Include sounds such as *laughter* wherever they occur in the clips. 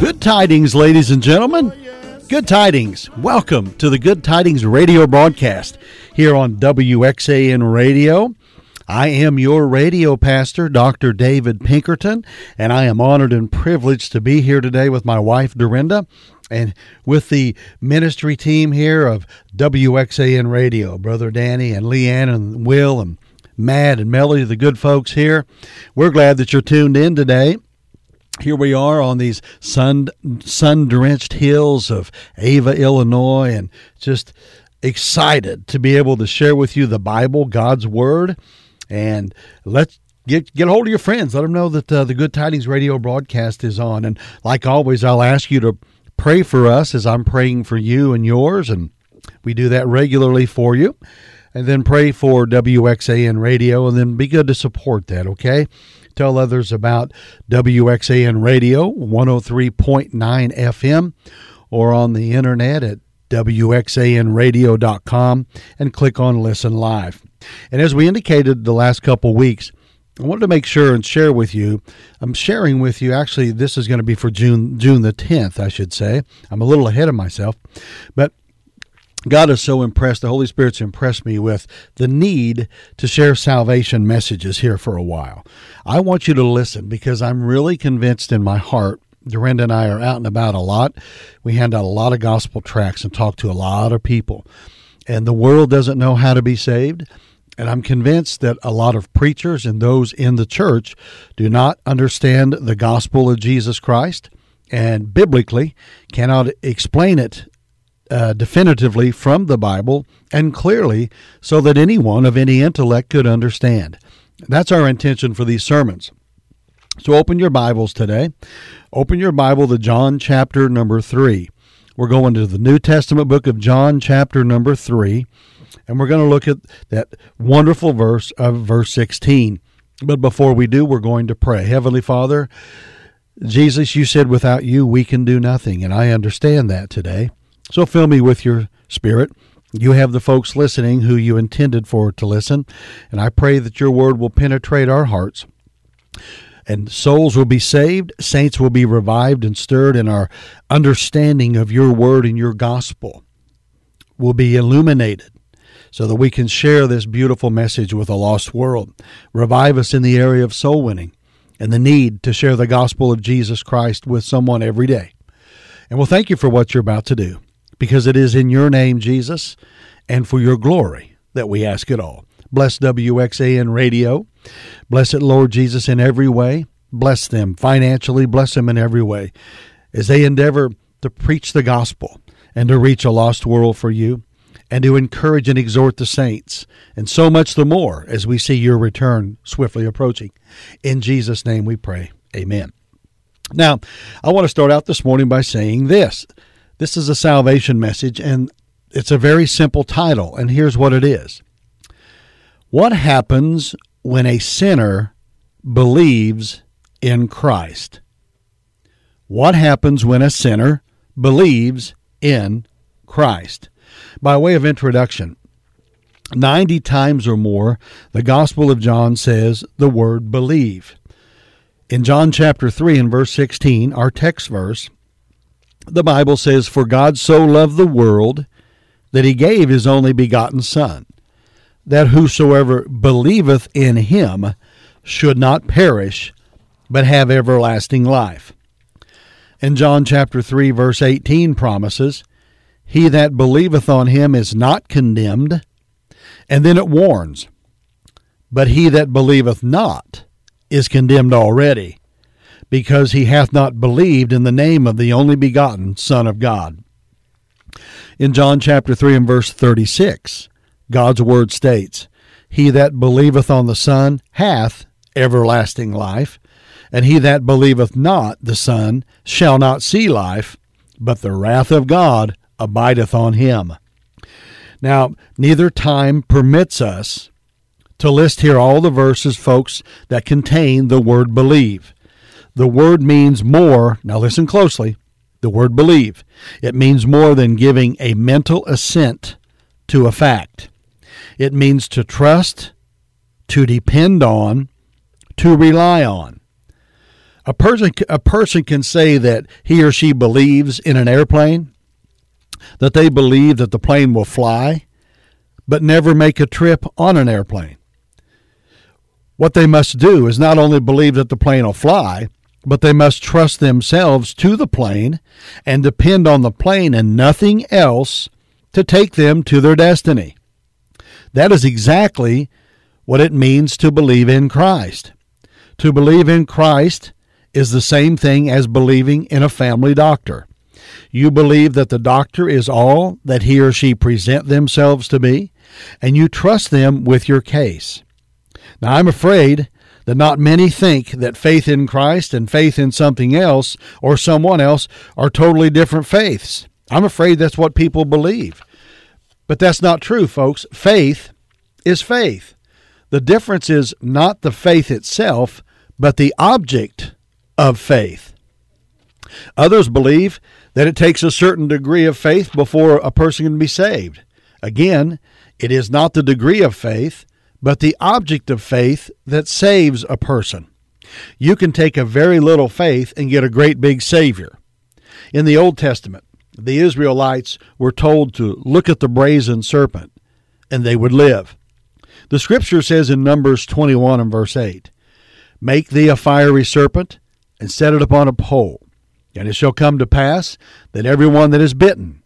Good tidings, ladies and gentlemen. Good tidings. Welcome to the Good Tidings radio broadcast here on WXAN Radio. I am your radio pastor, Dr. David Pinkerton, and I am honored and privileged to be here today with my wife, Dorinda, and with the ministry team here of WXAN Radio, Brother Danny and Leanne and Will and Matt and Melody, the good folks here. We're glad that you're tuned in today here we are on these sun sun drenched hills of Ava, Illinois, and just excited to be able to share with you the Bible, God's Word, and let's get get a hold of your friends. Let them know that uh, the Good Tidings Radio broadcast is on. And like always, I'll ask you to pray for us as I'm praying for you and yours, and we do that regularly for you. And then pray for WXAN Radio, and then be good to support that. Okay. Tell others about WXAN Radio 103.9 FM or on the internet at WXANradio.com and click on Listen Live. And as we indicated the last couple weeks, I wanted to make sure and share with you. I'm sharing with you. Actually, this is going to be for June June the 10th, I should say. I'm a little ahead of myself, but God is so impressed, the Holy Spirit's impressed me with the need to share salvation messages here for a while. I want you to listen because I'm really convinced in my heart. Dorinda and I are out and about a lot. We hand out a lot of gospel tracts and talk to a lot of people. And the world doesn't know how to be saved. And I'm convinced that a lot of preachers and those in the church do not understand the gospel of Jesus Christ and biblically cannot explain it uh, definitively from the Bible and clearly so that anyone of any intellect could understand. That's our intention for these sermons. So open your Bibles today. Open your Bible to John chapter number 3. We're going to the New Testament book of John chapter number 3, and we're going to look at that wonderful verse of verse 16. But before we do, we're going to pray. Heavenly Father, Jesus, you said without you we can do nothing, and I understand that today. So fill me with your spirit. You have the folks listening who you intended for to listen, and I pray that your word will penetrate our hearts and souls will be saved, saints will be revived and stirred, and our understanding of your word and your gospel will be illuminated so that we can share this beautiful message with a lost world. Revive us in the area of soul winning and the need to share the gospel of Jesus Christ with someone every day. And we'll thank you for what you're about to do because it is in your name, Jesus, and for your glory that we ask it all. Bless WXAN Radio. Bless it, Lord Jesus, in every way. Bless them financially. Bless them in every way as they endeavor to preach the gospel and to reach a lost world for you and to encourage and exhort the saints, and so much the more as we see your return swiftly approaching. In Jesus' name we pray. Amen. Now, I want to start out this morning by saying this this is a salvation message, and it's a very simple title, and here's what it is What happens when a sinner believes in Christ? What happens when a sinner believes in Christ? By way of introduction, 90 times or more, the Gospel of John says the word believe. In John chapter 3 and verse 16, our text verse, the Bible says, For God so loved the world that he gave his only begotten Son, that whosoever believeth in him should not perish, but have everlasting life. And John chapter 3, verse 18 promises, He that believeth on him is not condemned. And then it warns, But he that believeth not is condemned already because he hath not believed in the name of the only begotten Son of God. In John chapter 3 and verse 36, God's word states, He that believeth on the Son hath everlasting life, and he that believeth not the Son shall not see life, but the wrath of God abideth on him. Now, neither time permits us to list here all the verses, folks, that contain the word believe. The word means more, now listen closely, the word believe. It means more than giving a mental assent to a fact. It means to trust, to depend on, to rely on. A person, a person can say that he or she believes in an airplane, that they believe that the plane will fly, but never make a trip on an airplane. What they must do is not only believe that the plane will fly, but they must trust themselves to the plane and depend on the plane and nothing else to take them to their destiny. That is exactly what it means to believe in Christ. To believe in Christ is the same thing as believing in a family doctor. You believe that the doctor is all that he or she present themselves to be, and you trust them with your case. Now, I'm afraid that not many think that faith in Christ and faith in something else or someone else are totally different faiths. I'm afraid that's what people believe. But that's not true, folks. Faith is faith. The difference is not the faith itself, but the object of faith. Others believe that it takes a certain degree of faith before a person can be saved. Again, it is not the degree of faith, but the object of faith that saves a person. You can take a very little faith and get a great big Savior. In the Old Testament, the Israelites were told to look at the brazen serpent and they would live. The scripture says in Numbers 21 and verse 8 Make thee a fiery serpent and set it upon a pole. And it shall come to pass that every one that is bitten,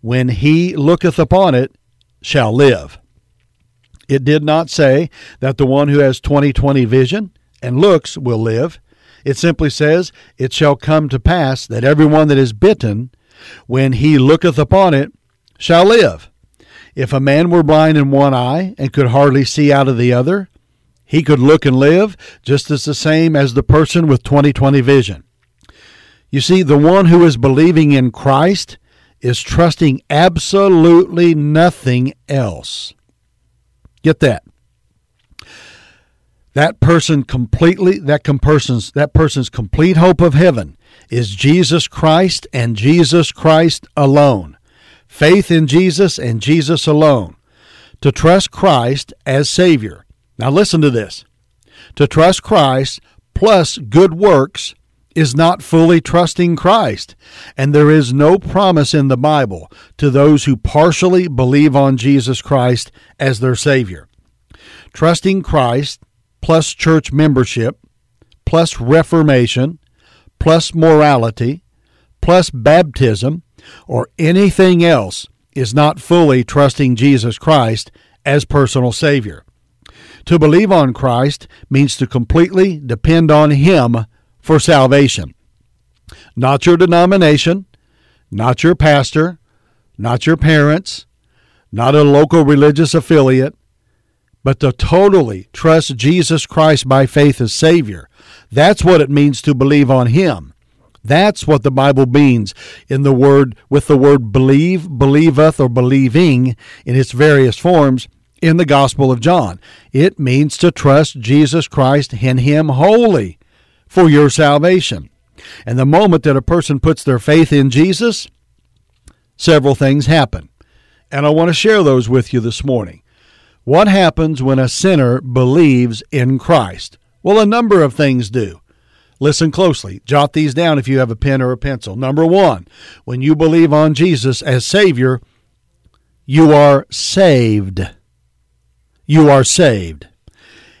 when he looketh upon it, shall live. It did not say that the one who has 20/20 vision and looks will live. It simply says, It shall come to pass that every one that is bitten, when he looketh upon it, shall live. If a man were blind in one eye and could hardly see out of the other, he could look and live just as the same as the person with 20/20 vision. You see, the one who is believing in Christ is trusting absolutely nothing else. Get that. That person completely that person's that person's complete hope of heaven is Jesus Christ and Jesus Christ alone. Faith in Jesus and Jesus alone. To trust Christ as Savior. Now listen to this. To trust Christ plus good works is not fully trusting Christ, and there is no promise in the Bible to those who partially believe on Jesus Christ as their Savior. Trusting Christ plus church membership plus reformation plus morality plus baptism or anything else is not fully trusting Jesus Christ as personal Savior. To believe on Christ means to completely depend on Him for salvation. Not your denomination, not your pastor, not your parents, not a local religious affiliate, but to totally trust Jesus Christ by faith as Savior. That's what it means to believe on Him. That's what the Bible means in the word with the word believe, believeth, or believing in its various forms in the Gospel of John. It means to trust Jesus Christ in Him wholly for your salvation. And the moment that a person puts their faith in Jesus, several things happen. And I want to share those with you this morning. What happens when a sinner believes in Christ? Well, a number of things do. Listen closely. Jot these down if you have a pen or a pencil. Number one, when you believe on Jesus as Savior, you are saved. You are saved.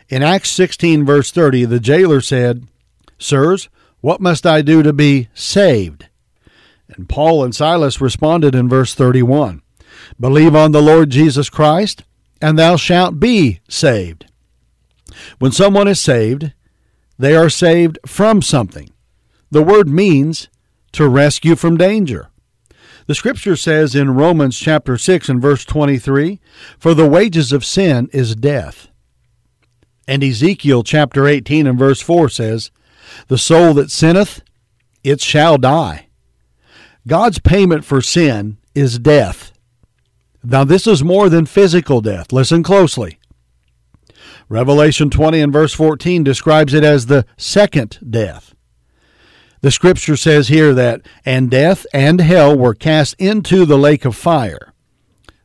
In Acts 16, verse 30, the jailer said, Sirs, what must I do to be saved? And Paul and Silas responded in verse 31 Believe on the Lord Jesus Christ, and thou shalt be saved. When someone is saved, they are saved from something. The word means to rescue from danger. The scripture says in Romans chapter 6 and verse 23, For the wages of sin is death. And Ezekiel chapter 18 and verse 4 says, the soul that sinneth, it shall die. God's payment for sin is death. Now, this is more than physical death. Listen closely. Revelation 20 and verse 14 describes it as the second death. The scripture says here that, and death and hell were cast into the lake of fire.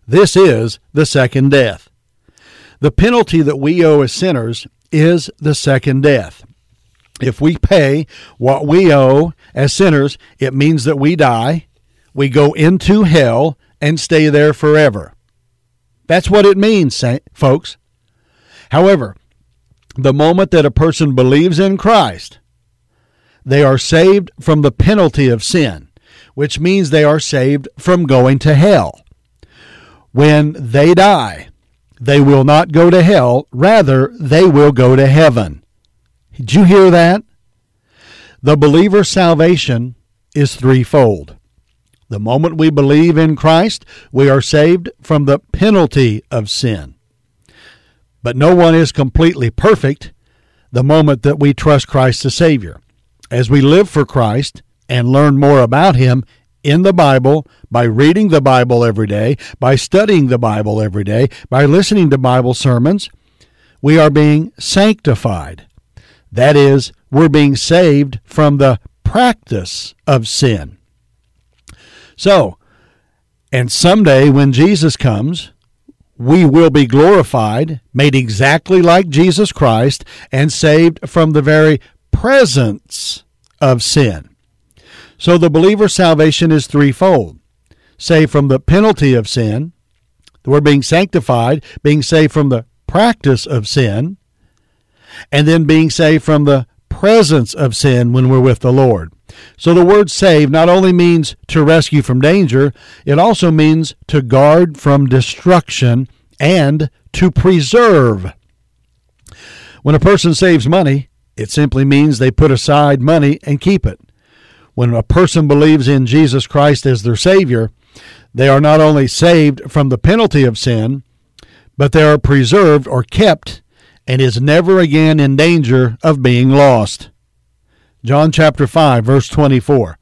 This is the second death. The penalty that we owe as sinners is the second death. If we pay what we owe as sinners, it means that we die, we go into hell, and stay there forever. That's what it means, folks. However, the moment that a person believes in Christ, they are saved from the penalty of sin, which means they are saved from going to hell. When they die, they will not go to hell, rather, they will go to heaven. Did you hear that? The believer's salvation is threefold. The moment we believe in Christ, we are saved from the penalty of sin. But no one is completely perfect the moment that we trust Christ as Savior. As we live for Christ and learn more about Him in the Bible, by reading the Bible every day, by studying the Bible every day, by listening to Bible sermons, we are being sanctified. That is, we're being saved from the practice of sin. So, and someday when Jesus comes, we will be glorified, made exactly like Jesus Christ, and saved from the very presence of sin. So the believer's salvation is threefold saved from the penalty of sin, we're being sanctified, being saved from the practice of sin, and then being saved from the presence of sin when we're with the Lord. So the word save not only means to rescue from danger, it also means to guard from destruction and to preserve. When a person saves money, it simply means they put aside money and keep it. When a person believes in Jesus Christ as their Savior, they are not only saved from the penalty of sin, but they are preserved or kept and is never again in danger of being lost. John chapter 5, verse 24.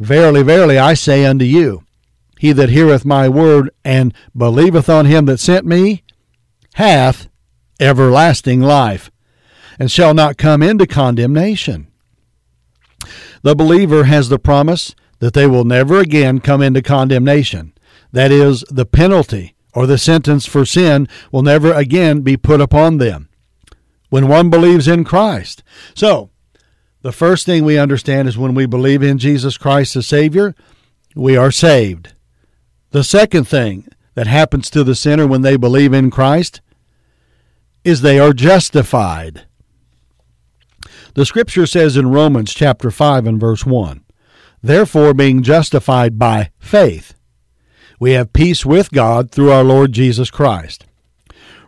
Verily, verily, I say unto you, he that heareth my word and believeth on him that sent me hath everlasting life, and shall not come into condemnation. The believer has the promise that they will never again come into condemnation. That is, the penalty or the sentence for sin will never again be put upon them when one believes in Christ. So, the first thing we understand is when we believe in Jesus Christ as Savior, we are saved. The second thing that happens to the sinner when they believe in Christ is they are justified. The scripture says in Romans chapter 5 and verse 1 Therefore, being justified by faith, we have peace with God through our Lord Jesus Christ.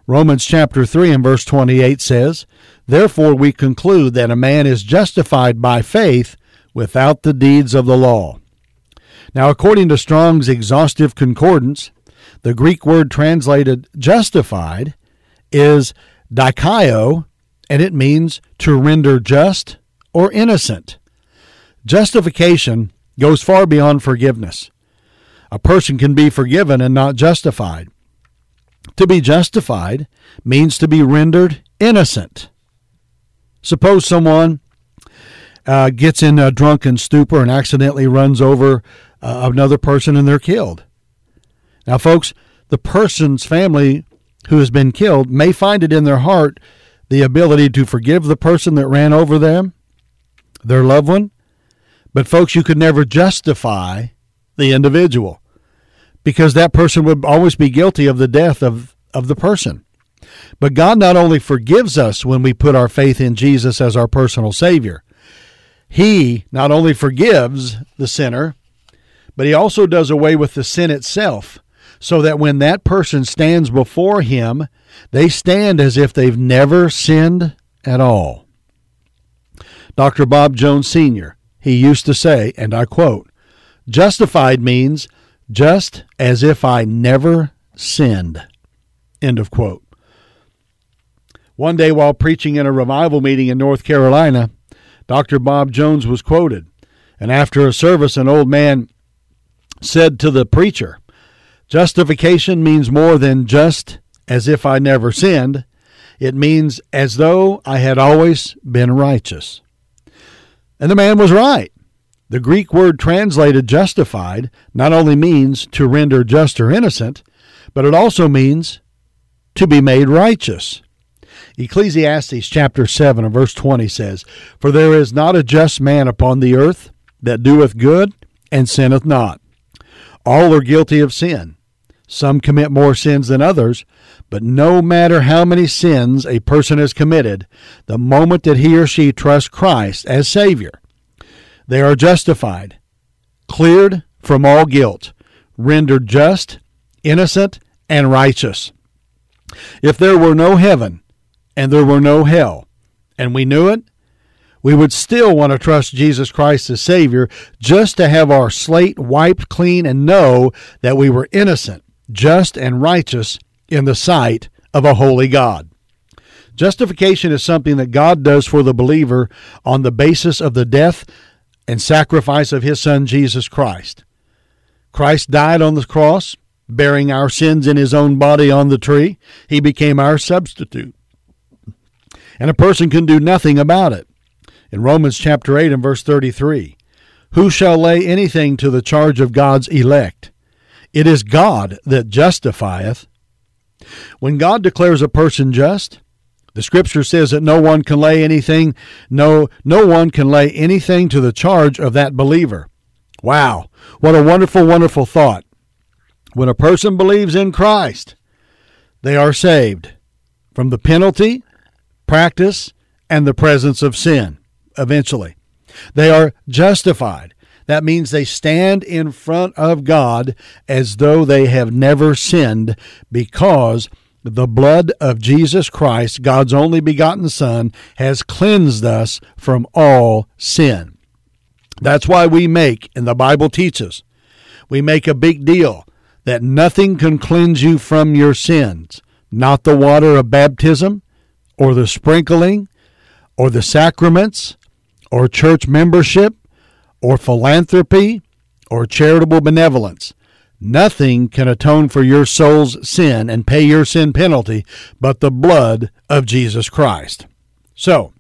Romans chapter 3 and verse 28 says, Therefore we conclude that a man is justified by faith without the deeds of the law. Now, according to Strong's exhaustive concordance, the Greek word translated justified is dikaio, and it means to render just or innocent. Justification goes far beyond forgiveness. A person can be forgiven and not justified. To be justified means to be rendered innocent. Suppose someone uh, gets in a drunken stupor and accidentally runs over uh, another person and they're killed. Now, folks, the person's family who has been killed may find it in their heart the ability to forgive the person that ran over them, their loved one. But, folks, you could never justify the individual because that person would always be guilty of the death of, of the person. But God not only forgives us when we put our faith in Jesus as our personal Savior, He not only forgives the sinner, but He also does away with the sin itself, so that when that person stands before Him, they stand as if they've never sinned at all. Dr. Bob Jones Sr., he used to say, and I quote, Justified means just as if I never sinned. End of quote. One day, while preaching in a revival meeting in North Carolina, Dr. Bob Jones was quoted. And after a service, an old man said to the preacher, Justification means more than just as if I never sinned. It means as though I had always been righteous. And the man was right. The Greek word translated justified not only means to render just or innocent, but it also means to be made righteous. Ecclesiastes chapter 7 and verse 20 says, For there is not a just man upon the earth that doeth good and sinneth not. All are guilty of sin. Some commit more sins than others, but no matter how many sins a person has committed, the moment that he or she trusts Christ as Savior, they are justified, cleared from all guilt, rendered just, innocent, and righteous. If there were no heaven and there were no hell, and we knew it, we would still want to trust Jesus Christ as Savior just to have our slate wiped clean and know that we were innocent, just, and righteous in the sight of a holy God. Justification is something that God does for the believer on the basis of the death and sacrifice of His Son, Jesus Christ. Christ died on the cross, bearing our sins in His own body on the tree. He became our substitute. And a person can do nothing about it. In Romans chapter 8 and verse 33, who shall lay anything to the charge of God's elect? It is God that justifieth. When God declares a person just, the scripture says that no one can lay anything, no, no one can lay anything to the charge of that believer. Wow, what a wonderful, wonderful thought. When a person believes in Christ, they are saved from the penalty, practice, and the presence of sin eventually. They are justified. That means they stand in front of God as though they have never sinned because the blood of Jesus Christ, God's only begotten Son, has cleansed us from all sin. That's why we make, and the Bible teaches, we make a big deal that nothing can cleanse you from your sins, not the water of baptism, or the sprinkling, or the sacraments, or church membership, or philanthropy, or charitable benevolence. Nothing can atone for your soul's sin and pay your sin penalty but the blood of Jesus Christ. So,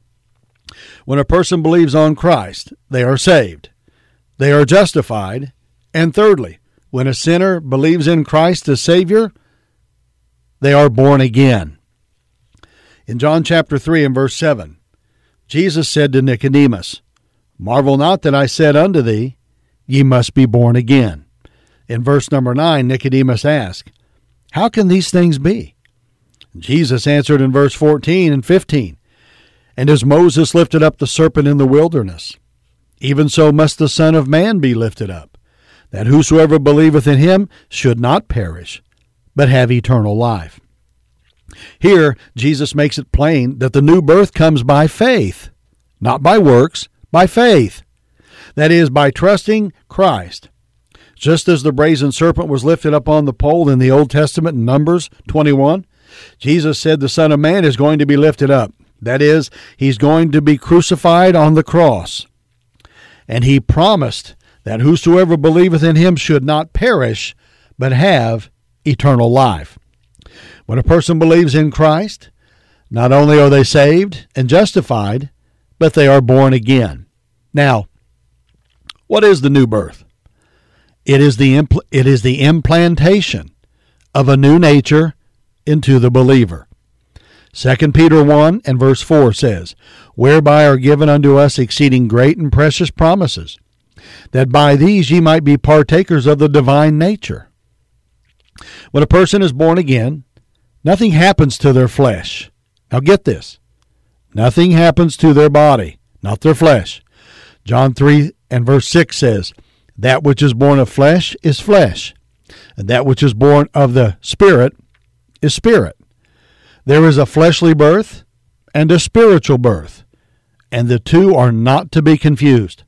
when a person believes on Christ, they are saved, they are justified, and thirdly, when a sinner believes in Christ as Savior, they are born again. In John chapter 3 and verse 7, Jesus said to Nicodemus, Marvel not that I said unto thee, Ye must be born again. In verse number 9, Nicodemus asked, How can these things be? Jesus answered in verse 14 and 15, And as Moses lifted up the serpent in the wilderness, even so must the Son of Man be lifted up, that whosoever believeth in him should not perish, but have eternal life. Here, Jesus makes it plain that the new birth comes by faith, not by works, by faith. That is, by trusting Christ just as the brazen serpent was lifted up on the pole in the Old Testament in Numbers 21, Jesus said the Son of Man is going to be lifted up. That is, he's going to be crucified on the cross. And he promised that whosoever believeth in him should not perish, but have eternal life. When a person believes in Christ, not only are they saved and justified, but they are born again. Now, what is the new birth? It is the impl- it is the implantation of a new nature into the believer. 2 Peter 1 and verse 4 says, Whereby are given unto us exceeding great and precious promises, that by these ye might be partakers of the divine nature. When a person is born again, nothing happens to their flesh. Now get this. Nothing happens to their body, not their flesh. John 3 and verse 6 says, that which is born of flesh is flesh, and that which is born of the Spirit is spirit. There is a fleshly birth and a spiritual birth, and the two are not to be confused.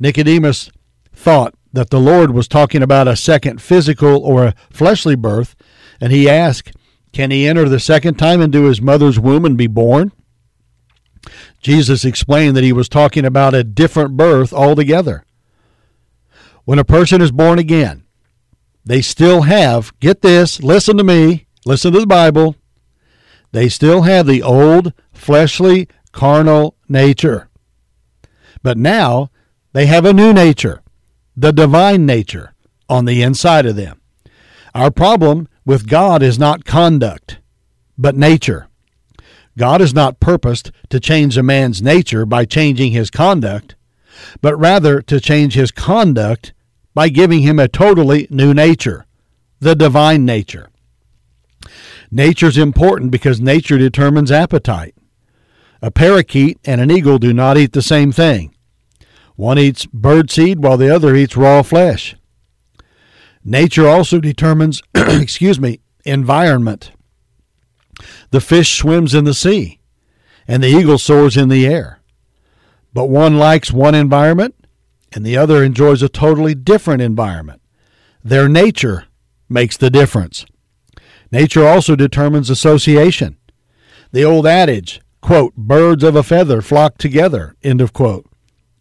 Nicodemus thought that the Lord was talking about a second physical or a fleshly birth, and he asked, Can he enter the second time into his mother's womb and be born? Jesus explained that he was talking about a different birth altogether when a person is born again, they still have, get this, listen to me, listen to the Bible, they still have the old fleshly carnal nature. But now they have a new nature, the divine nature, on the inside of them. Our problem with God is not conduct, but nature. God is not purposed to change a man's nature by changing his conduct, but rather to change his conduct by giving him a totally new nature, the divine nature. Nature's important because nature determines appetite. A parakeet and an eagle do not eat the same thing. One eats bird seed while the other eats raw flesh. Nature also determines, *clears throat* excuse me, environment. The fish swims in the sea, and the eagle soars in the air. But one likes one environment, and the other enjoys a totally different environment. Their nature makes the difference. Nature also determines association. The old adage, quote, birds of a feather flock together, end of quote,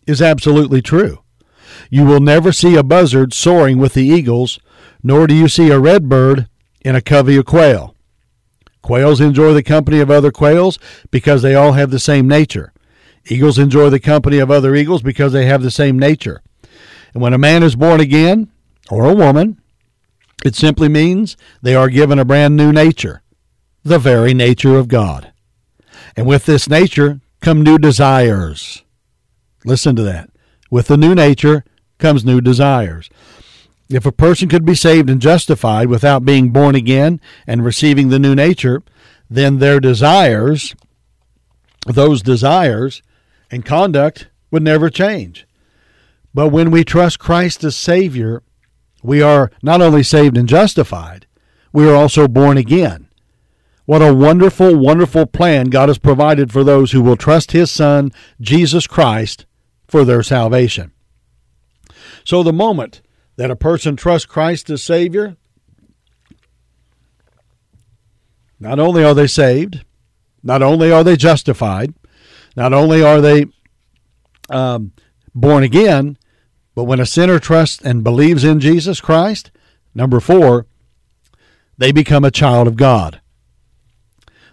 is absolutely true. You will never see a buzzard soaring with the eagles, nor do you see a red bird in a covey of quail. Quails enjoy the company of other quails because they all have the same nature. Eagles enjoy the company of other eagles because they have the same nature. And when a man is born again, or a woman, it simply means they are given a brand new nature, the very nature of God. And with this nature come new desires. Listen to that. With the new nature comes new desires. If a person could be saved and justified without being born again and receiving the new nature, then their desires, those desires and conduct would never change. But when we trust Christ as Savior, we are not only saved and justified, we are also born again. What a wonderful, wonderful plan God has provided for those who will trust His Son, Jesus Christ, for their salvation. So the moment that a person trusts Christ as Savior, not only are they saved, not only are they justified, not only are they um, born again, but when a sinner trusts and believes in Jesus Christ, number four, they become a child of God.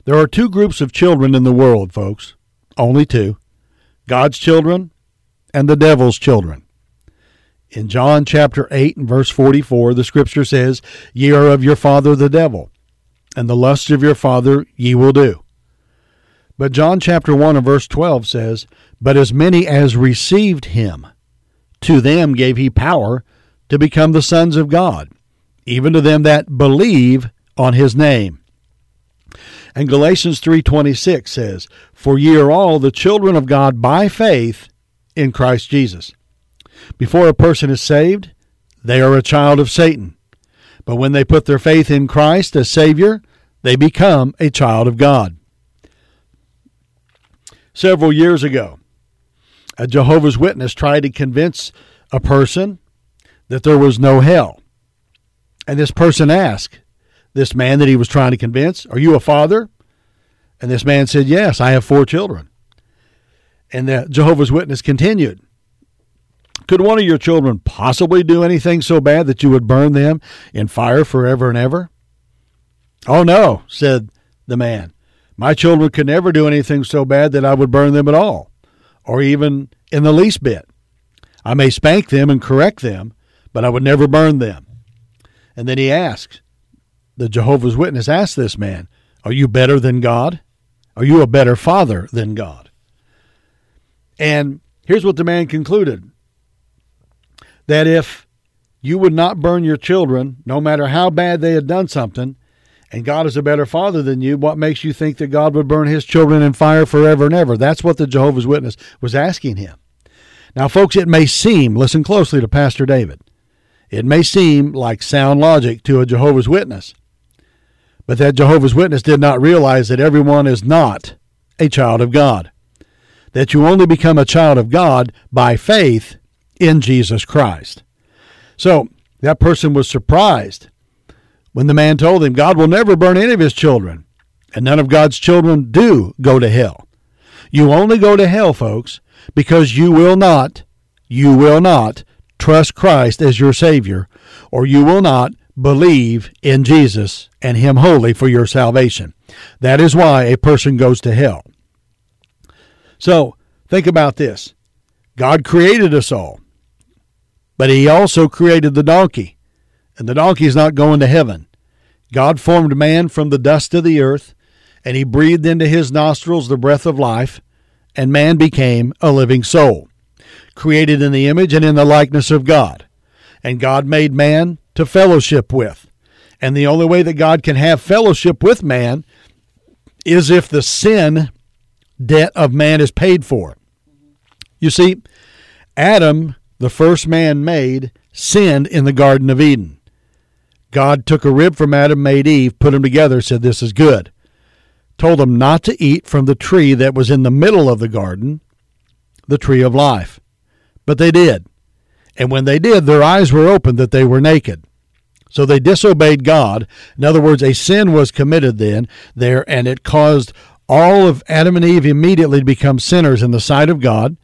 There are two groups of children in the world, folks. Only two God's children and the devil's children. In John chapter 8 and verse 44, the scripture says, Ye are of your father the devil, and the lusts of your father ye will do. But John chapter 1 and verse 12 says, But as many as received him, to them gave he power to become the sons of God, even to them that believe on his name. And Galatians 3:26 says, "For ye are all the children of God by faith in Christ Jesus." Before a person is saved, they are a child of Satan. But when they put their faith in Christ as Savior, they become a child of God. Several years ago, a Jehovah's Witness tried to convince a person that there was no hell. And this person asked this man that he was trying to convince, Are you a father? And this man said, Yes, I have four children. And the Jehovah's Witness continued, Could one of your children possibly do anything so bad that you would burn them in fire forever and ever? Oh, no, said the man. My children could never do anything so bad that I would burn them at all, or even in the least bit. I may spank them and correct them, but I would never burn them. And then he asks, the Jehovah's Witness asked this man, Are you better than God? Are you a better father than God? And here's what the man concluded that if you would not burn your children, no matter how bad they had done something, and God is a better father than you, what makes you think that God would burn his children in fire forever and ever? That's what the Jehovah's Witness was asking him. Now, folks, it may seem, listen closely to Pastor David, it may seem like sound logic to a Jehovah's Witness, but that Jehovah's Witness did not realize that everyone is not a child of God, that you only become a child of God by faith in Jesus Christ. So, that person was surprised when the man told him, God will never burn any of his children, and none of God's children do go to hell. You only go to hell, folks, because you will not, you will not trust Christ as your Savior, or you will not believe in Jesus and Him wholly for your salvation. That is why a person goes to hell. So, think about this God created us all, but He also created the donkey, and the donkey is not going to heaven. God formed man from the dust of the earth and he breathed into his nostrils the breath of life, and man became a living soul, created in the image and in the likeness of God. And God made man to fellowship with. And the only way that God can have fellowship with man is if the sin debt of man is paid for. You see, Adam, the first man made, sinned in the Garden of Eden. God took a rib from Adam, made Eve, put them together, said, This is good. Told them not to eat from the tree that was in the middle of the garden, the tree of life. But they did. And when they did, their eyes were opened that they were naked. So they disobeyed God. In other words, a sin was committed then there, and it caused all of Adam and Eve immediately to become sinners in the sight of God,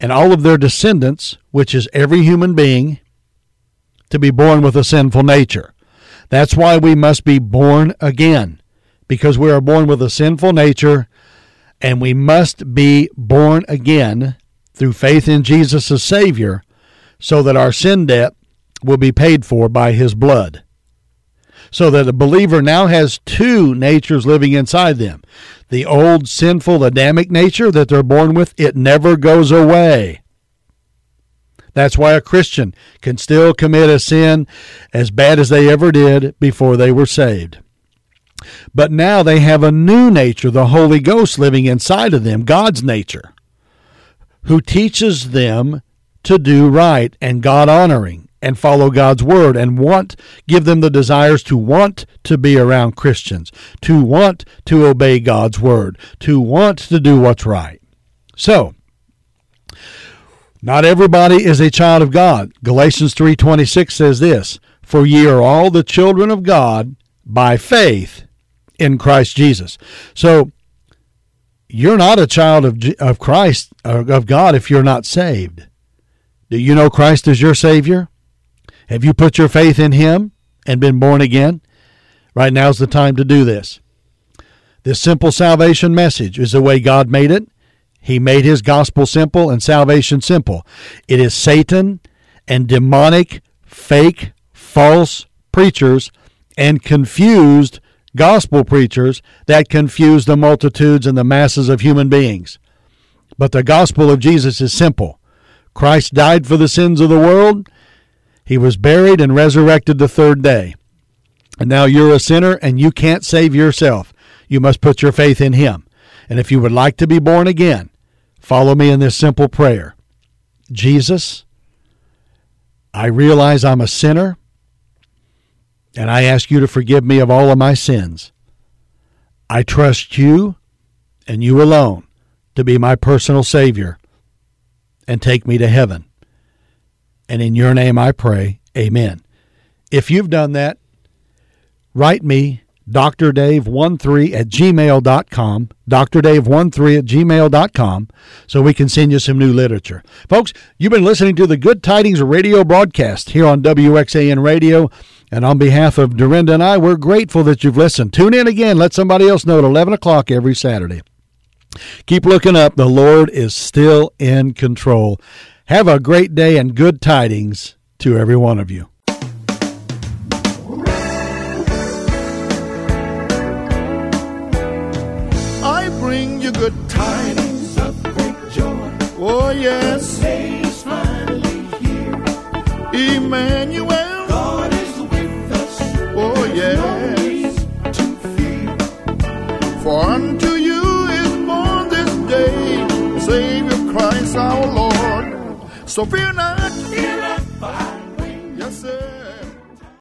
and all of their descendants, which is every human being, to be born with a sinful nature. That's why we must be born again, because we are born with a sinful nature, and we must be born again through faith in Jesus as Savior, so that our sin debt will be paid for by His blood. So that a believer now has two natures living inside them. The old sinful Adamic nature that they're born with, it never goes away. That's why a Christian can still commit a sin as bad as they ever did before they were saved. But now they have a new nature, the Holy Ghost living inside of them, God's nature, who teaches them to do right and God honoring and follow God's word and want give them the desires to want to be around Christians, to want to obey God's word, to want to do what's right. So, not everybody is a child of God. Galatians 3:26 says this, "For ye are all the children of God by faith in Christ Jesus." So, you're not a child of of Christ uh, of God if you're not saved. Do you know Christ as your savior? Have you put your faith in him and been born again? Right now is the time to do this. This simple salvation message is the way God made it. He made his gospel simple and salvation simple. It is Satan and demonic, fake, false preachers and confused gospel preachers that confuse the multitudes and the masses of human beings. But the gospel of Jesus is simple. Christ died for the sins of the world. He was buried and resurrected the third day. And now you're a sinner and you can't save yourself. You must put your faith in Him. And if you would like to be born again, follow me in this simple prayer Jesus, I realize I'm a sinner, and I ask you to forgive me of all of my sins. I trust you and you alone to be my personal Savior and take me to heaven. And in your name I pray, amen. If you've done that, write me, drdave13 at gmail.com, drdave13 at gmail.com, so we can send you some new literature. Folks, you've been listening to the Good Tidings radio broadcast here on WXAN Radio. And on behalf of Dorinda and I, we're grateful that you've listened. Tune in again. Let somebody else know at 11 o'clock every Saturday. Keep looking up. The Lord is still in control. Have a great day and good tidings to every one of you. good time. Tidings of great joy. Oh, yes. the Saves finally here. Emmanuel. God is with us. Oh, yes. No to fear. For unto you is born this day Savior Christ our Lord. So fear not. Fear not. Yes, sir.